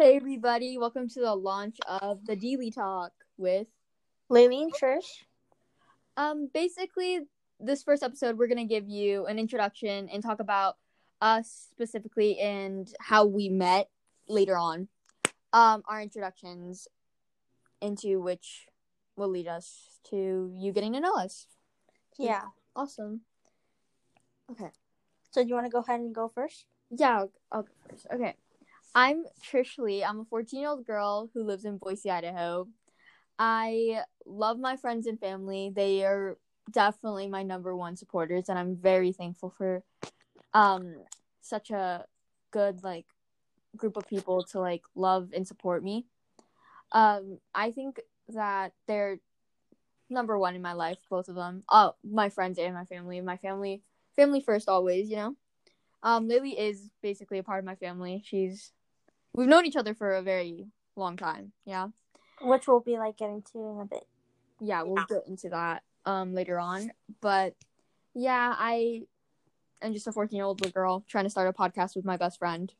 Hey everybody, welcome to the launch of the Deely Talk with Lily and Trish. um basically this first episode we're going to give you an introduction and talk about us specifically and how we met later on. Um our introductions into which will lead us to you getting to know us. Yeah. Awesome. Okay. So do you want to go ahead and go first? Yeah, I'll, I'll go first. Okay. I'm Trish Lee. I'm a 14 year old girl who lives in Boise, Idaho. I love my friends and family. They are definitely my number one supporters, and I'm very thankful for um such a good like group of people to like love and support me. Um, I think that they're number one in my life, both of them. Oh, my friends and my family. My family, family first always, you know. Um, Lily is basically a part of my family. She's we've known each other for a very long time. Yeah, Which we'll be like getting to in a bit. yeah, we'll get into that um later on. But yeah, I am just a fourteen year old girl trying to start a podcast with my best friend.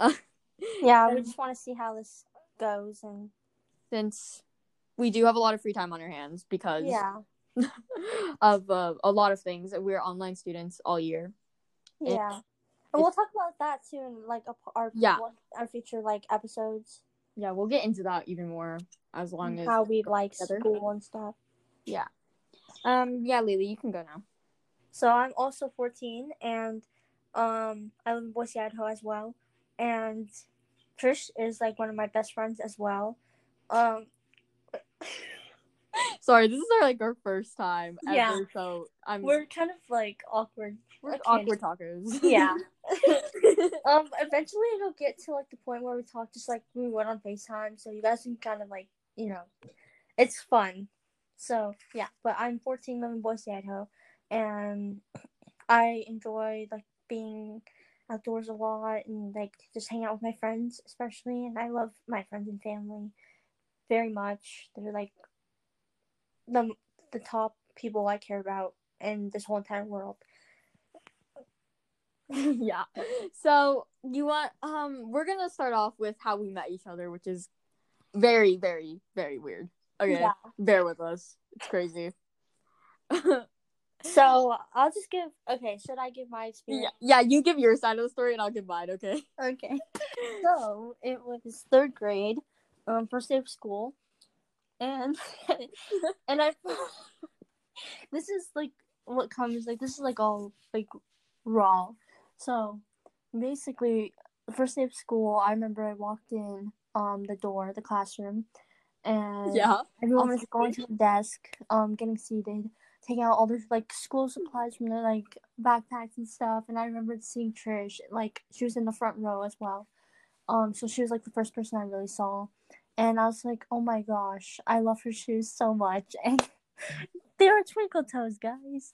Yeah, we just want to see how this goes and Since we do have a lot of free time on our hands because yeah, of uh, a lot of things. That we're online students all year. Yeah. And we'll talk about that soon, like our Yeah. our future like episodes. Yeah, we'll get into that even more as long as how we like together. school and stuff. Yeah. Um yeah, Lily, you can go now. So I'm also 14 and um I live in Boise, Idaho as well. And Trish is like one of my best friends as well. Um Sorry, this is our like our first time ever, Yeah. so I'm we're kind of like awkward. we're awkward talkers. Yeah. um eventually it'll get to like the point where we talk just like we would on FaceTime, so you guys can kind of like, you know, it's fun. So yeah, but I'm 14, living in Boise, Idaho, and I enjoy like being outdoors a lot and like just hang out with my friends, especially. And I love my friends and family very much. They're like the the top people I care about in this whole entire world. yeah. So you want um we're gonna start off with how we met each other, which is very, very, very weird. Okay. Yeah. Bear with us. It's crazy. So I'll just give. Okay, should I give my yeah, experience? yeah, you give your side of the story and I'll give mine, okay? Okay. So it was third grade, um, first day of school, and and I. this is like what comes like this is like all like raw. So basically, the first day of school, I remember I walked in um the door, the classroom, and Yeah. Everyone was going to the desk, um, getting seated, taking out all their like school supplies from their like backpacks and stuff. And I remembered seeing Trish, like she was in the front row as well. Um, so she was like the first person I really saw, and I was like, oh my gosh, I love her shoes so much, and they were twinkle toes, guys.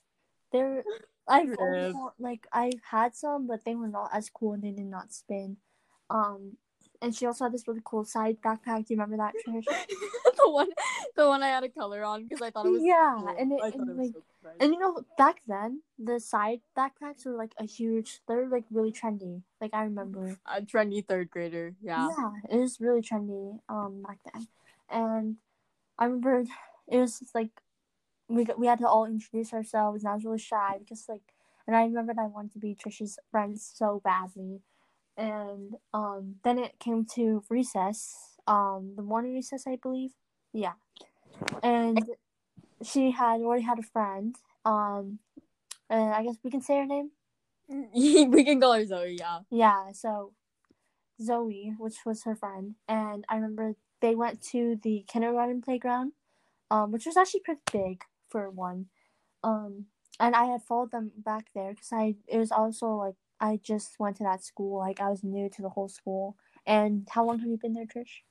They're I've always like I've had some, but they were not as cool and they did not spin. Um, and she also had this really cool side backpack. Do you remember that, the one the one I had a color on because I thought it was Yeah, cool. and it- and, it was like- so. And you know, back then the side backpacks were like a huge. They're like really trendy. Like I remember. a trendy third grader. Yeah. Yeah, it was really trendy. Um, back then, and I remember it was just like we got, we had to all introduce ourselves, and I was really shy because like, and I remembered I wanted to be Trisha's friend so badly, and um, then it came to recess. Um, the morning recess, I believe. Yeah, and she had already had a friend. Um, and I guess we can say her name. we can call her Zoe, yeah. Yeah, so Zoe, which was her friend, and I remember they went to the kindergarten playground, um, which was actually pretty big for one. Um, and I had followed them back there because I it was also like I just went to that school, like I was new to the whole school. And how long have you been there, Trish?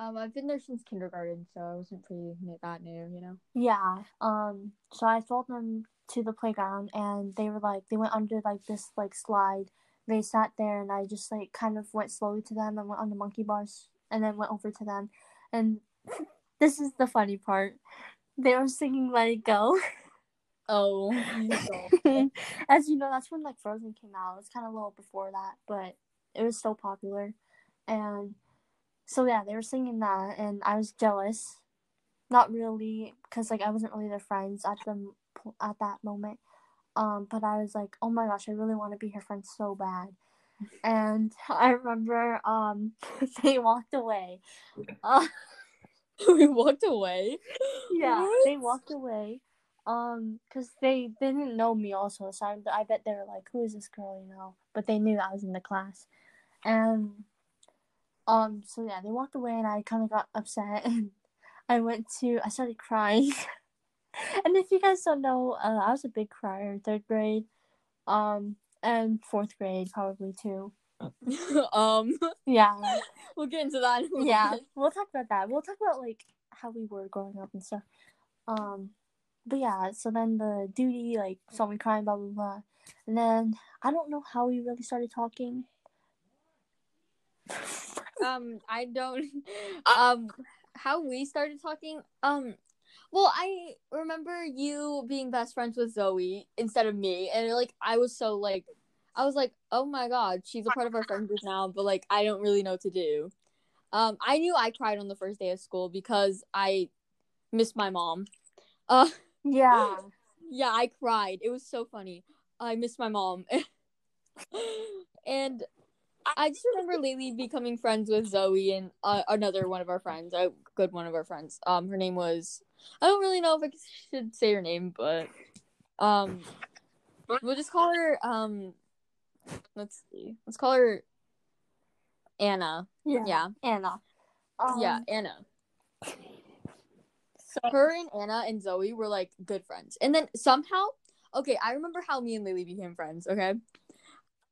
Um, I've been there since kindergarten, so I wasn't pretty new, that new, you know. Yeah. Um. So I followed them to the playground, and they were like, they went under like this like slide. They sat there, and I just like kind of went slowly to them and went on the monkey bars, and then went over to them, and this is the funny part. They were singing "Let It Go." Oh, As you know, that's when like Frozen came out. It was kind of a little before that, but it was still popular. and so yeah, they were singing that, and I was jealous. Not really, because like I wasn't really their friends at the at that moment. Um, but I was like, oh my gosh, I really want to be her friend so bad. And I remember um they walked away. Uh, we walked away. Yeah, what? they walked away. Um, cause they, they didn't know me also, so I, I bet they were like, "Who is this girl?" You know. But they knew I was in the class, and um, so yeah, they walked away, and I kind of got upset, and I went to, I started crying. and if you guys don't know, uh, I was a big crier in third grade, um, and fourth grade probably too. um. Yeah. We'll get into that. In yeah, bit. we'll talk about that. We'll talk about like how we were growing up and stuff. Um, but yeah, so then the duty like saw me crying, blah blah blah, and then I don't know how we really started talking. Um, I don't. Um, how we started talking. Um, well, I remember you being best friends with Zoe instead of me, and like I was so like, I was like, oh my god, she's a part of our friend group now, but like I don't really know what to do. Um, I knew I cried on the first day of school because I missed my mom. Uh, yeah, yeah, I cried. It was so funny. I missed my mom, and I just remember lately becoming friends with Zoe and uh, another one of our friends, a good one of our friends. Um, her name was I don't really know if I should say her name, but um, we'll just call her um, let's see, let's call her Anna. Yeah, yeah, Anna. Um, yeah, Anna. So her and Anna and Zoe were like good friends, and then somehow, okay, I remember how me and Lily became friends. Okay,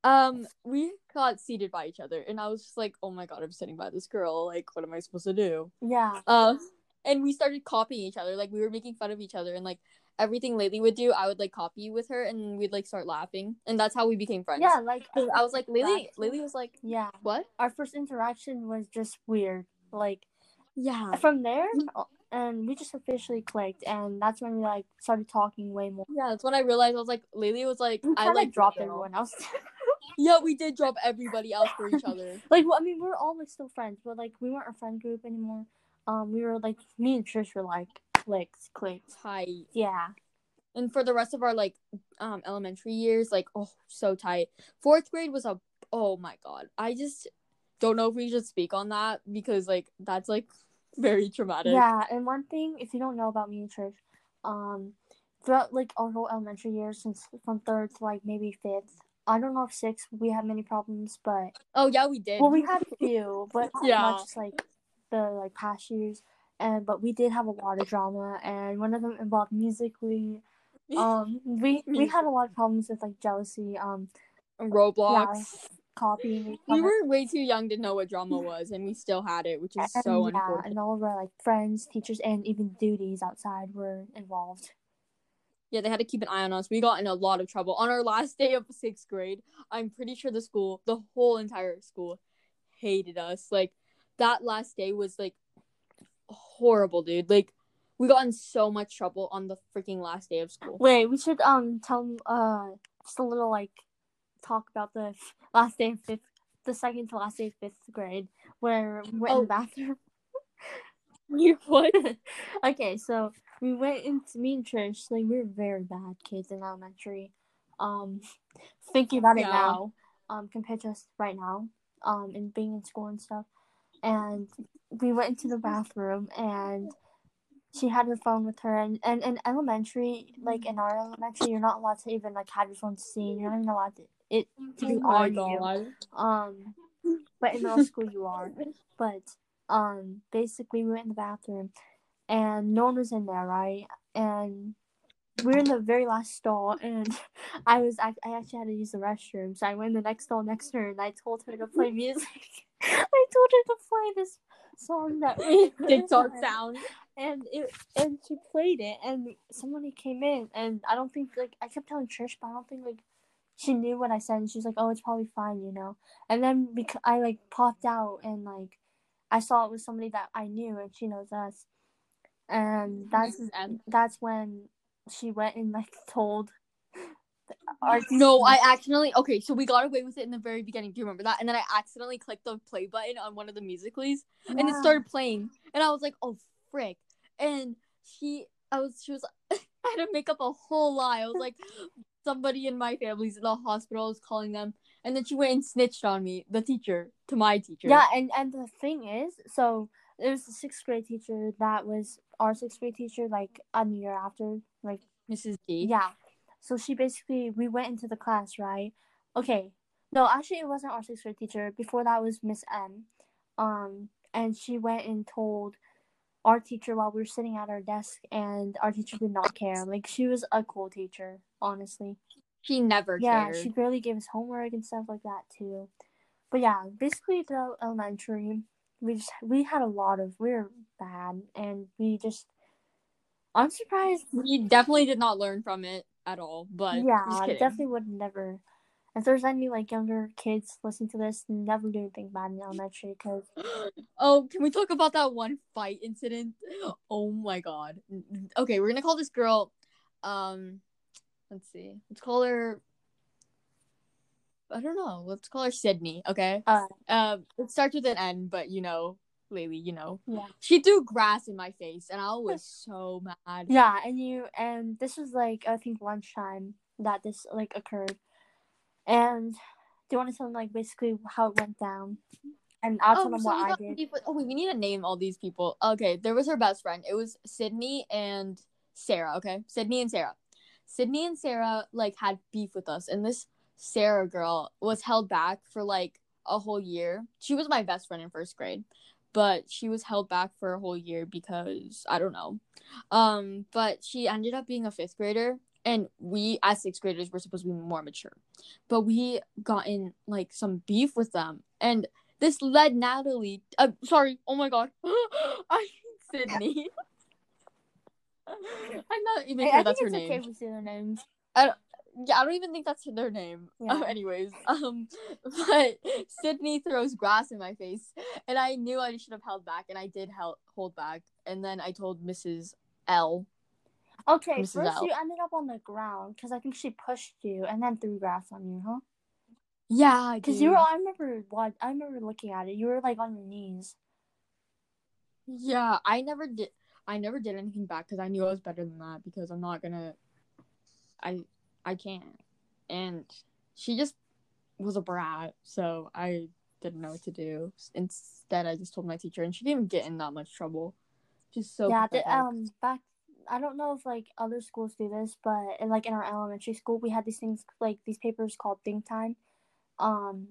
um, we got seated by each other, and I was just like, "Oh my god, I'm sitting by this girl. Like, what am I supposed to do?" Yeah. Um, and we started copying each other. Like, we were making fun of each other, and like everything Lily would do, I would like copy with her, and we'd like start laughing, and that's how we became friends. Yeah, like I was like, Lily. Lily was like, "Yeah, what?" Our first interaction was just weird. Like, yeah. From there, and we just officially clicked, and that's when we like started talking way more. Yeah, that's when I realized I was like, Lily was like, I like dropped everyone else. yeah, we did drop everybody else for each other. like, well, I mean, we are all like still friends, but like we weren't a friend group anymore. Um, we were like me and Trish were like clicks, clicks, tight. Yeah. And for the rest of our like um elementary years, like oh so tight. Fourth grade was a oh my god. I just don't know if we should speak on that because like that's like very traumatic. Yeah, and one thing if you don't know about me and Trish, um, throughout like our whole elementary years since from third to like maybe fifth, I don't know if six we had many problems, but oh yeah, we did. Well, we had a few, but yeah, not just like the like past years. And but we did have a lot of drama, and one of them involved Musical.ly. Um, we we had a lot of problems with like jealousy. Um, Roblox. Yeah, copying. We were way too young to know what drama was, and we still had it, which is and, so yeah, unfortunate. And all of our like friends, teachers, and even duties outside were involved. Yeah, they had to keep an eye on us. We got in a lot of trouble on our last day of sixth grade. I'm pretty sure the school, the whole entire school, hated us. Like that last day was like horrible, dude. Like we got in so much trouble on the freaking last day of school. Wait, we should um tell uh just a little like talk about the last day of fifth, the second to last day of fifth grade, where we went oh. in the bathroom. You what? okay, so we went into me and Trish. Like we were very bad kids in elementary. Um, thinking about yeah. it now, um, compared to us right now, um, and being in school and stuff. And we went into the bathroom, and she had her phone with her. And and in elementary, like in our elementary, you're not allowed to even like have your phone seen. You're not even allowed to it to be oh on you. Um, but in middle school you are. But um, basically we were in the bathroom and no one was in there, right? And we are in the very last stall, and I was I, I actually had to use the restroom, so I went in the next stall next to her, and I told her to play music. I told her to play this song that we TikTok sound, and it and she played it, and somebody came in, and I don't think like I kept telling Trish, but I don't think like she knew what I said, and she was like, "Oh, it's probably fine," you know. And then because I like popped out, and like I saw it was somebody that I knew, and she knows us and mm-hmm. that's that's when she went and like told our No, I accidentally okay, so we got away with it in the very beginning. Do you remember that? And then I accidentally clicked the play button on one of the Musical.lys and it started playing. And I was like, oh frick. And she I was she was I had to make up a whole lie. I was like somebody in my family's in the hospital, I was calling them. And then she went and snitched on me, the teacher, to my teacher. Yeah, and and the thing is, so there was a sixth grade teacher that was our sixth grade teacher, like a year after, like Mrs. D. yeah. So she basically we went into the class, right? Okay. No, actually it wasn't our sixth grade teacher. Before that was Miss M. Um and she went and told our teacher while we were sitting at our desk and our teacher did not care. Like she was a cool teacher, honestly. She never Yeah, cared. she barely gave us homework and stuff like that too. But yeah, basically throughout elementary, we just we had a lot of we were bad and we just I'm surprised We definitely did not learn from it at all. But yeah, definitely would never. If there's any like younger kids listening to this, never do anything bad in elementary because Oh, can we talk about that one fight incident? Oh my god. Okay, we're gonna call this girl. Um, let's see. Let's call her. I don't know. Let's call her Sydney. Okay. uh Um, it starts with an N, but you know, Laylee, you know, yeah she threw grass in my face, and I was so mad. yeah and you and this was like I think lunchtime that this like occurred, and do you want to tell them like basically how it went down, and I'll tell them so what I did. with- oh, wait, we need to name all these people. Okay, there was her best friend. It was Sydney and Sarah. Okay, Sydney and Sarah. Sydney and Sarah like had beef with us, and this Sarah girl was held back for like a whole year. She was my best friend in first grade, but she was held back for a whole year because I don't know. Um, but she ended up being a fifth grader, and we as sixth graders were supposed to be more mature, but we got in like some beef with them, and this led Natalie. Uh, sorry. Oh my god. I Sydney. I'm not even I, sure I that's think her it's name. okay if we say their names. Yeah, I don't even think that's their name. Yeah. Um, anyways, um, but Sydney throws grass in my face, and I knew I should have held back, and I did held hold back, and then I told Mrs. L. Okay, Mrs. first L. you ended up on the ground because I think she pushed you and then threw grass on you, huh? Yeah, Because you were, I remember what I remember looking at it. You were like on your knees. Yeah, I never did. I never did anything back because I knew I was better than that. Because I'm not gonna. I I can't. And she just was a brat, so I didn't know what to do. Instead, I just told my teacher, and she didn't get in that much trouble. Just so yeah, the, um, back. I don't know if like other schools do this, but like in our elementary school, we had these things like these papers called think time, um,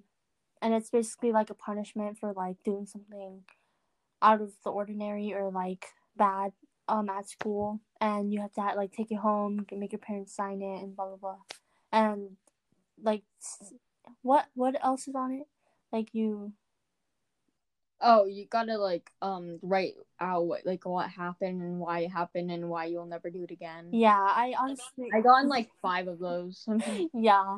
and it's basically like a punishment for like doing something out of the ordinary or like bad um at school, and you have to like take it home, make your parents sign it, and blah blah blah, and like what what else is on it? Like you Oh, you gotta like um write out what like what happened and why it happened and why you'll never do it again. yeah, I honestly I got in like five of those. yeah.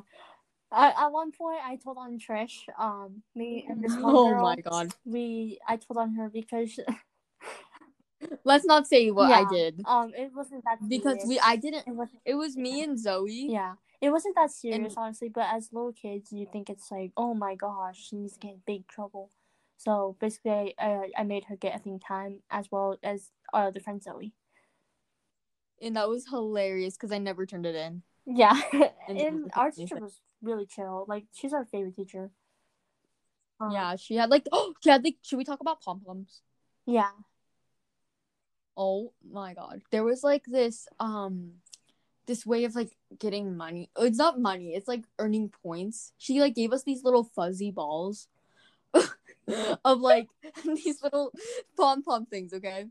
I, at one point, I told on Trish, um, me and this one oh girl, my god. we, I told on her because, Let's not say what I did. um, it wasn't that Because we. I didn't it wasn't, it was me and Zoe. yeah, it wasn't that serious, And- honestly. But as little kids, you think it's like, oh my gosh, she's getting big trouble. So basically, I, I, made her get a think time as well as our other friend Zoe. And that was hilarious because I never turned it in. Yeah, And our teacher was really chill. Like she's our favorite teacher. Um, Yeah, she had like oh she had like should we talk about pom poms? Yeah. Oh my god. There was like this um this way of like getting money. It's not money, it's like earning points. She like gave us these little fuzzy balls of like these little pom pom things, okay?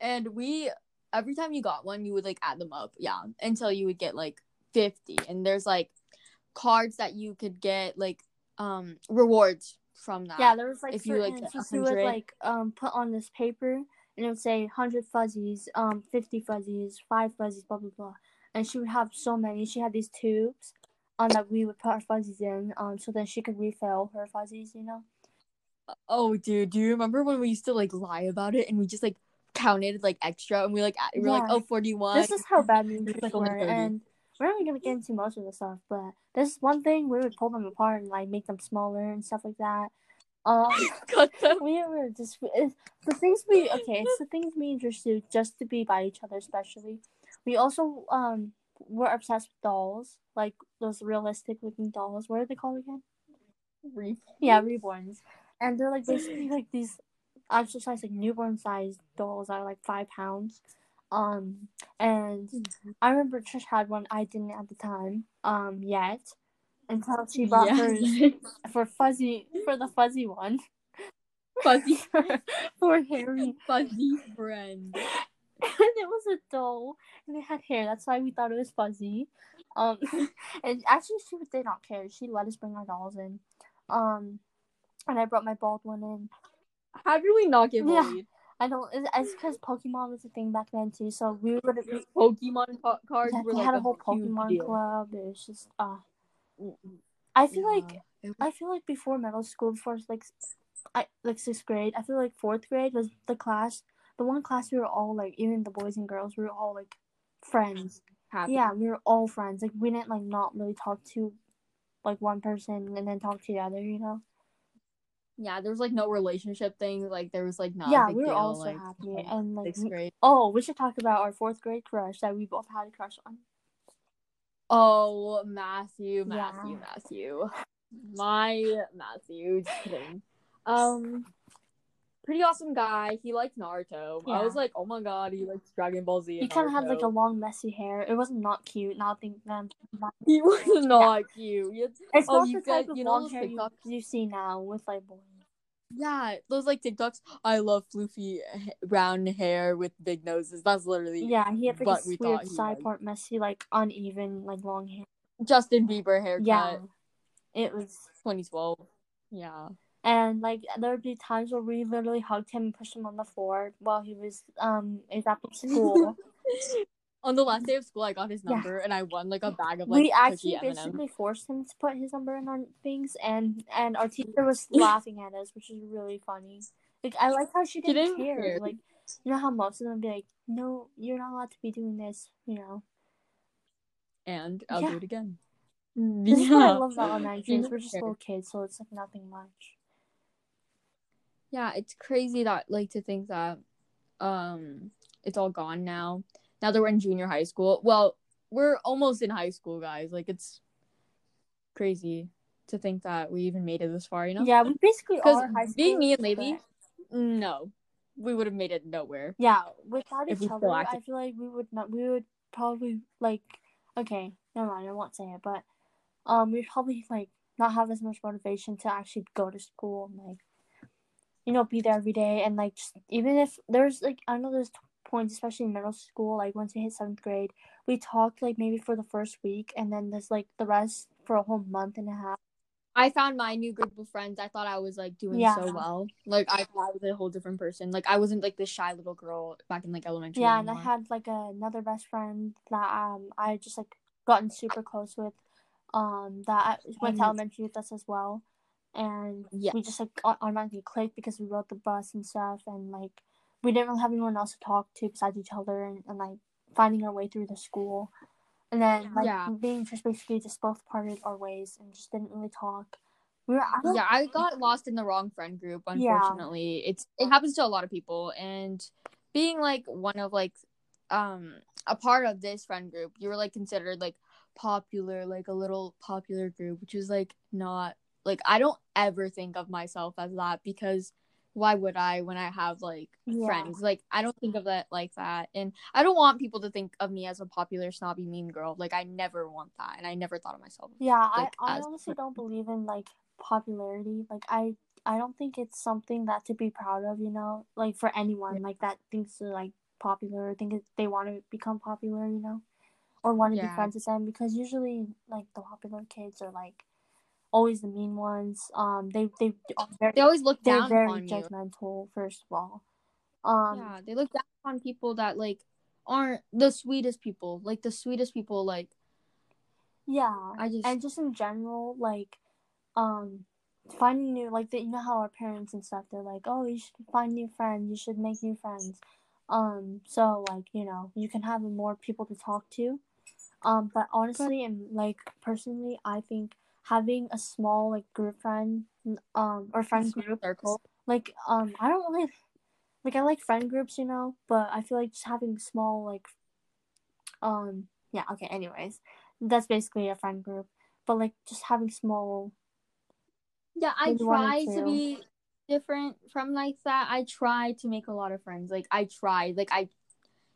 And we every time you got one, you would like add them up, yeah, until you would get like 50. And there's like cards that you could get like um rewards from that. Yeah, there was like if you, like, get would 100. like um put on this paper and it would say hundred fuzzies, um fifty fuzzies, five fuzzies, blah blah blah. And she would have so many. She had these tubes um that we would put our fuzzies in, um so then she could refill her fuzzies, you know? Oh, dude, do you remember when we used to like lie about it and we just like counted like extra and we like we were like Yeah. oh 41 This is how bad me and It's Trish like were. And we're not gonna get into most of the stuff, but this is one thing we would pull them apart and like make them smaller and stuff like that. Um, we were just the things we okay. It's the things we just do just to be by each other, especially. We also um were obsessed with dolls, like those realistic looking dolls. What are they called again? Re- Yeah, reborns, and they're like basically like these size like newborn sized dolls are like five pounds. Um, and I remember Trish had one. I didn't at the time. Um, yet until she bought hers for fuzzy for the fuzzy one Fuzzy, for Harry, fuzzy friend. and it was a doll and it had hair. That's why we thought it was fuzzy. Um, and actually she did not care. She let us bring our dolls in. Um, and I brought my bald one in. How did we not get Yeah. bullied? I don't. It's, because Pokemon was a thing back then too. So we would have. Pokemon ca- cards Yeah, they like had a whole Pokemon deal. club. It was just uh I feel like Yeah. It was- I feel like before middle school, before like I like sixth grade, I feel like fourth grade was the class, the one class we were all like, even the boys and girls, we were all like friends. happy. Yeah, we were all friends. Like we didn't like not really talk to like one person and then talk to the other. You know? Yeah, there was like no relationship thing. Like there was like not. yeah, a big we were deal, all so like, happy like, and like. sixth grade. Oh, we should talk about our fourth grade crush that we both had a crush on. Oh, Matthew, Yeah. Matthew, Matthew. My Matthew. Just kidding. Um, pretty awesome guy. He liked Naruto. I was like, oh my god, he likes Dragon Ball Z. He kind of had like a long messy hair. It wasn't not cute. Not think them. He was not cute. He had- It's Oh, not you the type guys- of you know long hair you, you see now with like boys. Yeah, those like TikToks. I love floofy h- brown hair with big noses. That's literally Yeah, he had like this we weird side part, messy, like uneven, like long hair. Justin Bieber haircut. Yeah, it was. 2012. Yeah. And like there would be times where we literally hugged him and pushed him on the floor while he was um is at the school. On the last day of school, I got his Yeah. number and I won like a bag of like we actually cookie M&Ms. basically forced him to put his number in our things, and and our teacher was laughing at us, which is really funny. Like I like how she didn't, didn't care. care. Like you know how most of them be like, no, you're not allowed to be doing this. You know. and I'll Yeah. do it again. This is what I love about is We're just little kids, so it's like nothing much. Yeah, it's crazy that like to think that um it's all gone now. Now that we're in junior high school. Well, we're almost in high school, guys. Like it's crazy to think that we even made it this far, you know? Yeah, we basically Because are high school. being me and Lady, no. We would have made it nowhere. Yeah, without each other, I feel like we would not. We would probably like. Okay, never mind. I won't say it, but um, we'd probably like not have as much motivation to actually go to school and like, you know, be there every day and like just even if there's like I know there's points, especially in middle school, like once we hit seventh grade, we talked like maybe for the first week and then there's like the rest for a whole month and a half. I found my new group of friends. I thought I was like doing Yeah. so well. Like I thought I was a whole different person. Like I wasn't like this shy little girl back in like elementary. Yeah, and I had like another best friend that um I just like gotten super close with, um that went to elementary with us as well, and Yeah. we just like automatically clicked because we rode the bus and stuff, and like we didn't really have anyone else to talk to besides each other, and, and like finding our way through the school, and then like Yeah. being just basically just both parted our ways and just didn't really talk. We were I yeah, I got lost in the wrong friend group. Yeah. Unfortunately, it's it happens to a lot of people, and being like one of like um a part of this friend group, you were like considered like popular, like a little popular group, which is like not like I don't ever think of myself as that because why would I when I have like Yeah. friends? Like I don't think of that like that, and I don't want people to think of me as a popular snobby mean girl. Like I never want that, and I never thought of myself. Yeah, like, I, I honestly don't believe in like popularity. Like I I don't think it's something that to be proud of, you know, like for anyone like that thinks they're like popular or think they want to become popular, you know, or want to Yeah. be friends with them because usually like the popular kids are like always the mean ones. Um, they they They always look down they're very on you. judgmental. First of all, um, yeah, they look down on people that like aren't the sweetest people. Like the sweetest people, like Yeah, I just and just in general, like, um, finding new, like, the, you know how our parents and stuff, they're like, oh, you should find new friends, you should make new friends. Um, so like, you know, you can have more people to talk to. Um, but honestly, and like personally, I think having a small like group friend, um, or friend group circle. like um I don't really like I like friend groups, you know, but I feel like just having small like um yeah, okay, anyways. That's basically a friend group. But like just having small Yeah, I Maybe one or try to be different from like that. I try to make a lot of friends. Like I try, like I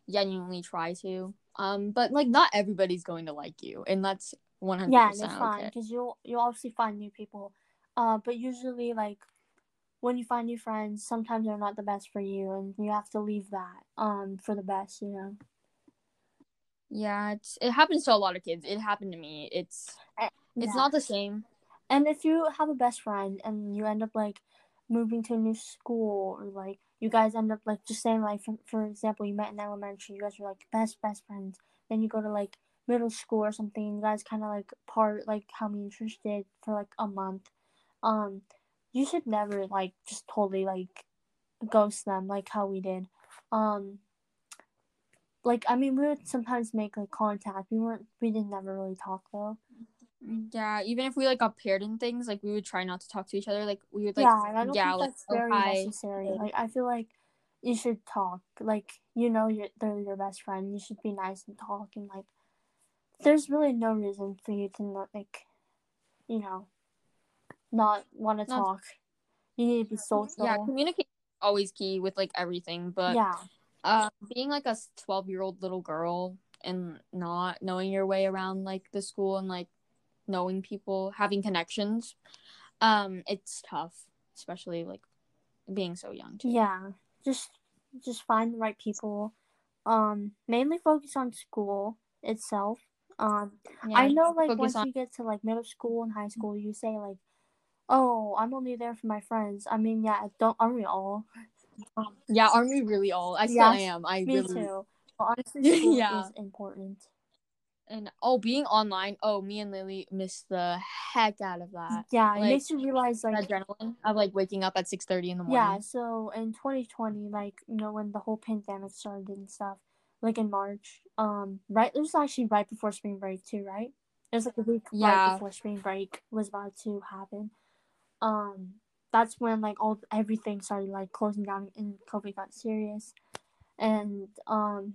genuinely try to. Um, but like not everybody's going to like you, and that's one hundred yeah, it's fine okay. because you'll you'll obviously find new people. Uh, but usually like when you find new friends, sometimes they're not the best for you, and you have to leave that um for the best, you know. Yeah, it's it happens to a lot of kids. It happened to me. It's it's Yeah. not the same. And if you have a best friend and you end up like moving to a new school or like you guys end up like just saying like for, for example you met in elementary you guys were like best best friends then you go to like middle school or something you guys kind of like part like how me and Trish did for like a month um you should never like just totally like ghost them like how we did um like I mean we would sometimes make like contact we weren't we didn't never really talk though Yeah, even if we like got paired in things, like we would try not to talk to each other. Like we would like yeah, I don't yeah, think like that's oh, very hi. necessary. Like I feel like you should talk. Like you know, you're they're your best friend. You should be nice and talk. And like, there's really no reason for you to not like, you know, not want to talk. You need to be social. Yeah, communication is always key with like everything, but yeah, uh, being like a 12 year old little girl and not knowing your way around like the school and like knowing people having connections um it's tough especially like being so young too. yeah. Just just find the right people. Um, mainly focus on school itself. Um, Yeah, I know, like once on- you get to like middle school and high school, you say like, "Oh, I'm only there for my friends." I mean, yeah, don't aren't we all? Um, yeah aren't we really all i still Yes, am i me really too. But honestly, Yeah. is important. and oh being online oh me and lily missed the heck out of that Yeah, it makes you realize like adrenaline of like waking up at 6 30 in the morning yeah. So in 2020, like you know when the whole pandemic started and stuff, like in March, um, right, it was actually right before spring break too, right? It was like a week right before spring break was about to happen. Um, that's when like all everything started like closing down and COVID got serious, and um,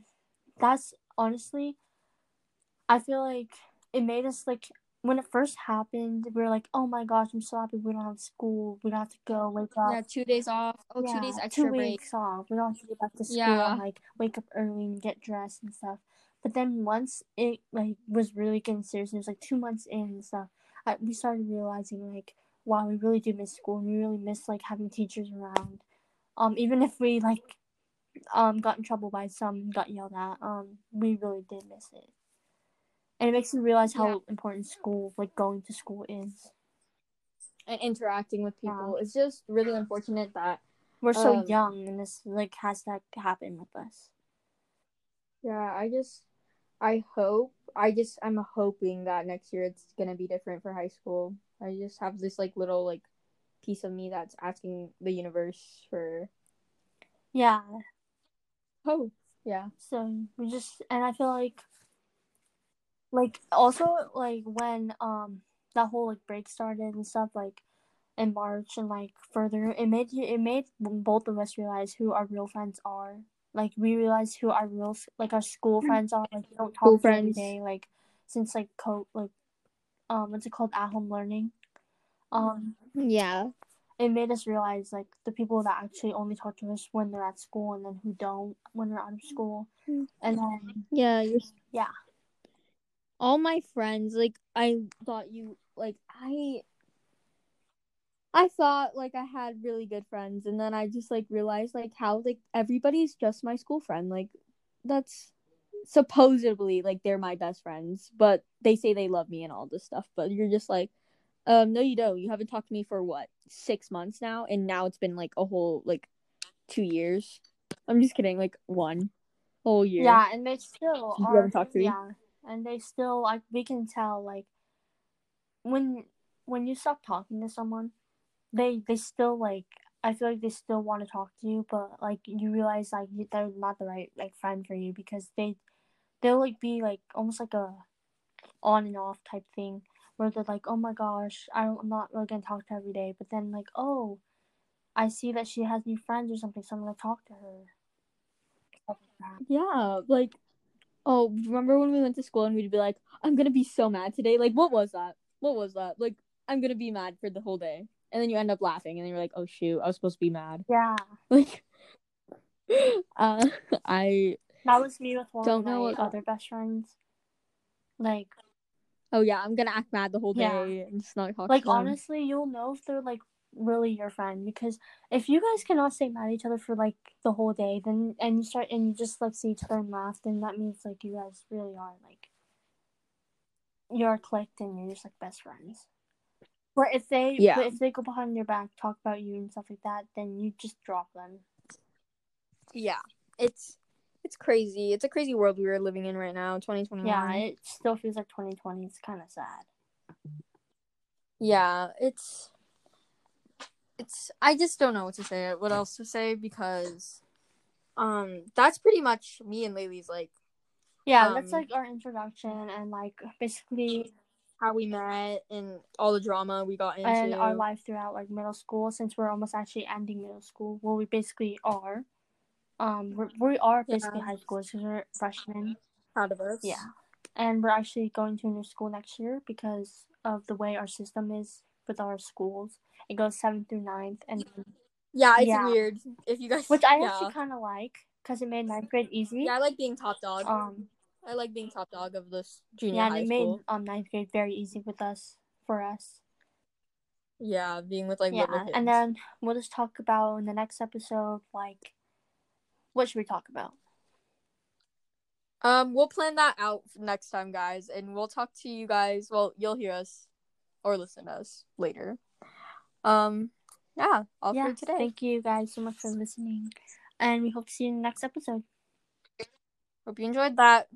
that's honestly, I feel like it made us like when it first happened, we were like, oh my gosh, I'm so happy we don't have school, we don't have to go wake up. yeah two days off oh two days Yeah, extra two break weeks off. We don't have to go back to school Yeah. and like wake up early and get dressed and stuff. But then once it like was really getting serious, and it was like two months in and stuff. I, we started realizing like, wow, we really do miss school. and We really miss like having teachers around. Um, even if we like, um, got in trouble by some, got yelled at. Um, we really did miss it. And it makes you realize how Yeah. important school, like going to school, is. and interacting with Yeah. people it's just really unfortunate that We're so Um, young, and this like has to happen with us. Yeah, I just I hope I just I'm hoping that next year it's gonna be different for high school. I just have this like little like piece of me that's asking the universe for Yeah, hope. Yeah. So we just and I feel like like also like when um that whole like break started and stuff like in March and like further it made you it made both of us realize who our real friends are. Like we realized who our real like our school friends are. Like we don't talk to every day. Like since like co like um what's it called at home learning. Um Yeah. it made us realize like the people that actually only talk to us when they're at school and then who don't when they're out of school. Mm. And then Yeah, you're Yeah. All my friends, like I thought you like I I thought like I had really good friends and then I just like realized like how like everybody's just my school friend. Like that's supposedly like they're my best friends, but they say they love me and all this stuff, but you're just like um no you don't. You haven't talked to me for what? 6 months now and now it's been like a whole like 2 years. I'm just kidding, like one whole year. Yeah, and they still You are. haven't talked to me? Yeah, and they still like we can tell like when when you stop talking to someone, they they still like I feel like they still want to talk to you, but like you realize like they're not the right like friend for you because they they'll like be like almost like a on and off type thing where they're like, oh my gosh, I'm not really gonna talk to her every day, but then like, oh, I see that she has new friends or something, so I'm gonna talk to her. Yeah, like, oh, remember when we went to school and we'd be like, I'm gonna be so mad today? Like, what was that? What was that? Like, I'm gonna be mad for the whole day. And then you end up laughing, and then you're like, oh shoot, I was supposed to be mad. Yeah, Like, uh, I, that was me with one Don't of my know what- other best friends. Like, oh yeah, I'm gonna act mad the whole Yeah. day and just not talk like honestly, you'll know if they're like really your friend because if you guys cannot stay mad at each other for like the whole day, then and you start and you just like see each other and laugh, then that means like you guys really are like you're clicked and you're just like best friends. But if they Yeah. if they go behind your back, talk about you and stuff like that, then you just drop them. yeah, it's it's crazy. It's a crazy world we are living in right now, 2021. Yeah, it still feels like 2020. It's kind of sad. yeah, it's it's. I just don't know what to say. What else to say because, um, that's pretty much me and Laylee's like Yeah, that's Um, like our introduction and like basically how we met and all the drama we got into. and our life throughout like middle school since we're almost actually ending middle school. Well, we basically are. Um, we're, we are basically Yeah. high schoolers because we're freshmen. Proud of us. Yeah, and we're actually going to a new school next year because of the way our system is with our schools. It goes seventh through ninth, and Yeah, it's Yeah. weird. If you guys, which I yeah. actually kind of like because it made ninth grade easy. yeah, I like being top dog. Um, I like being top dog of this junior yeah, and high it made um ninth grade very easy with us for us. Yeah, being with like yeah, and then we'll just talk about in the next episode like what should we talk about? Um, we'll plan that out next time, guys, and we'll talk to you guys. Well, you'll hear us or listen to us later. Um, yeah, all yeah, for today. thank you guys so much for listening, and we hope to see you in the next episode. Hope you enjoyed that.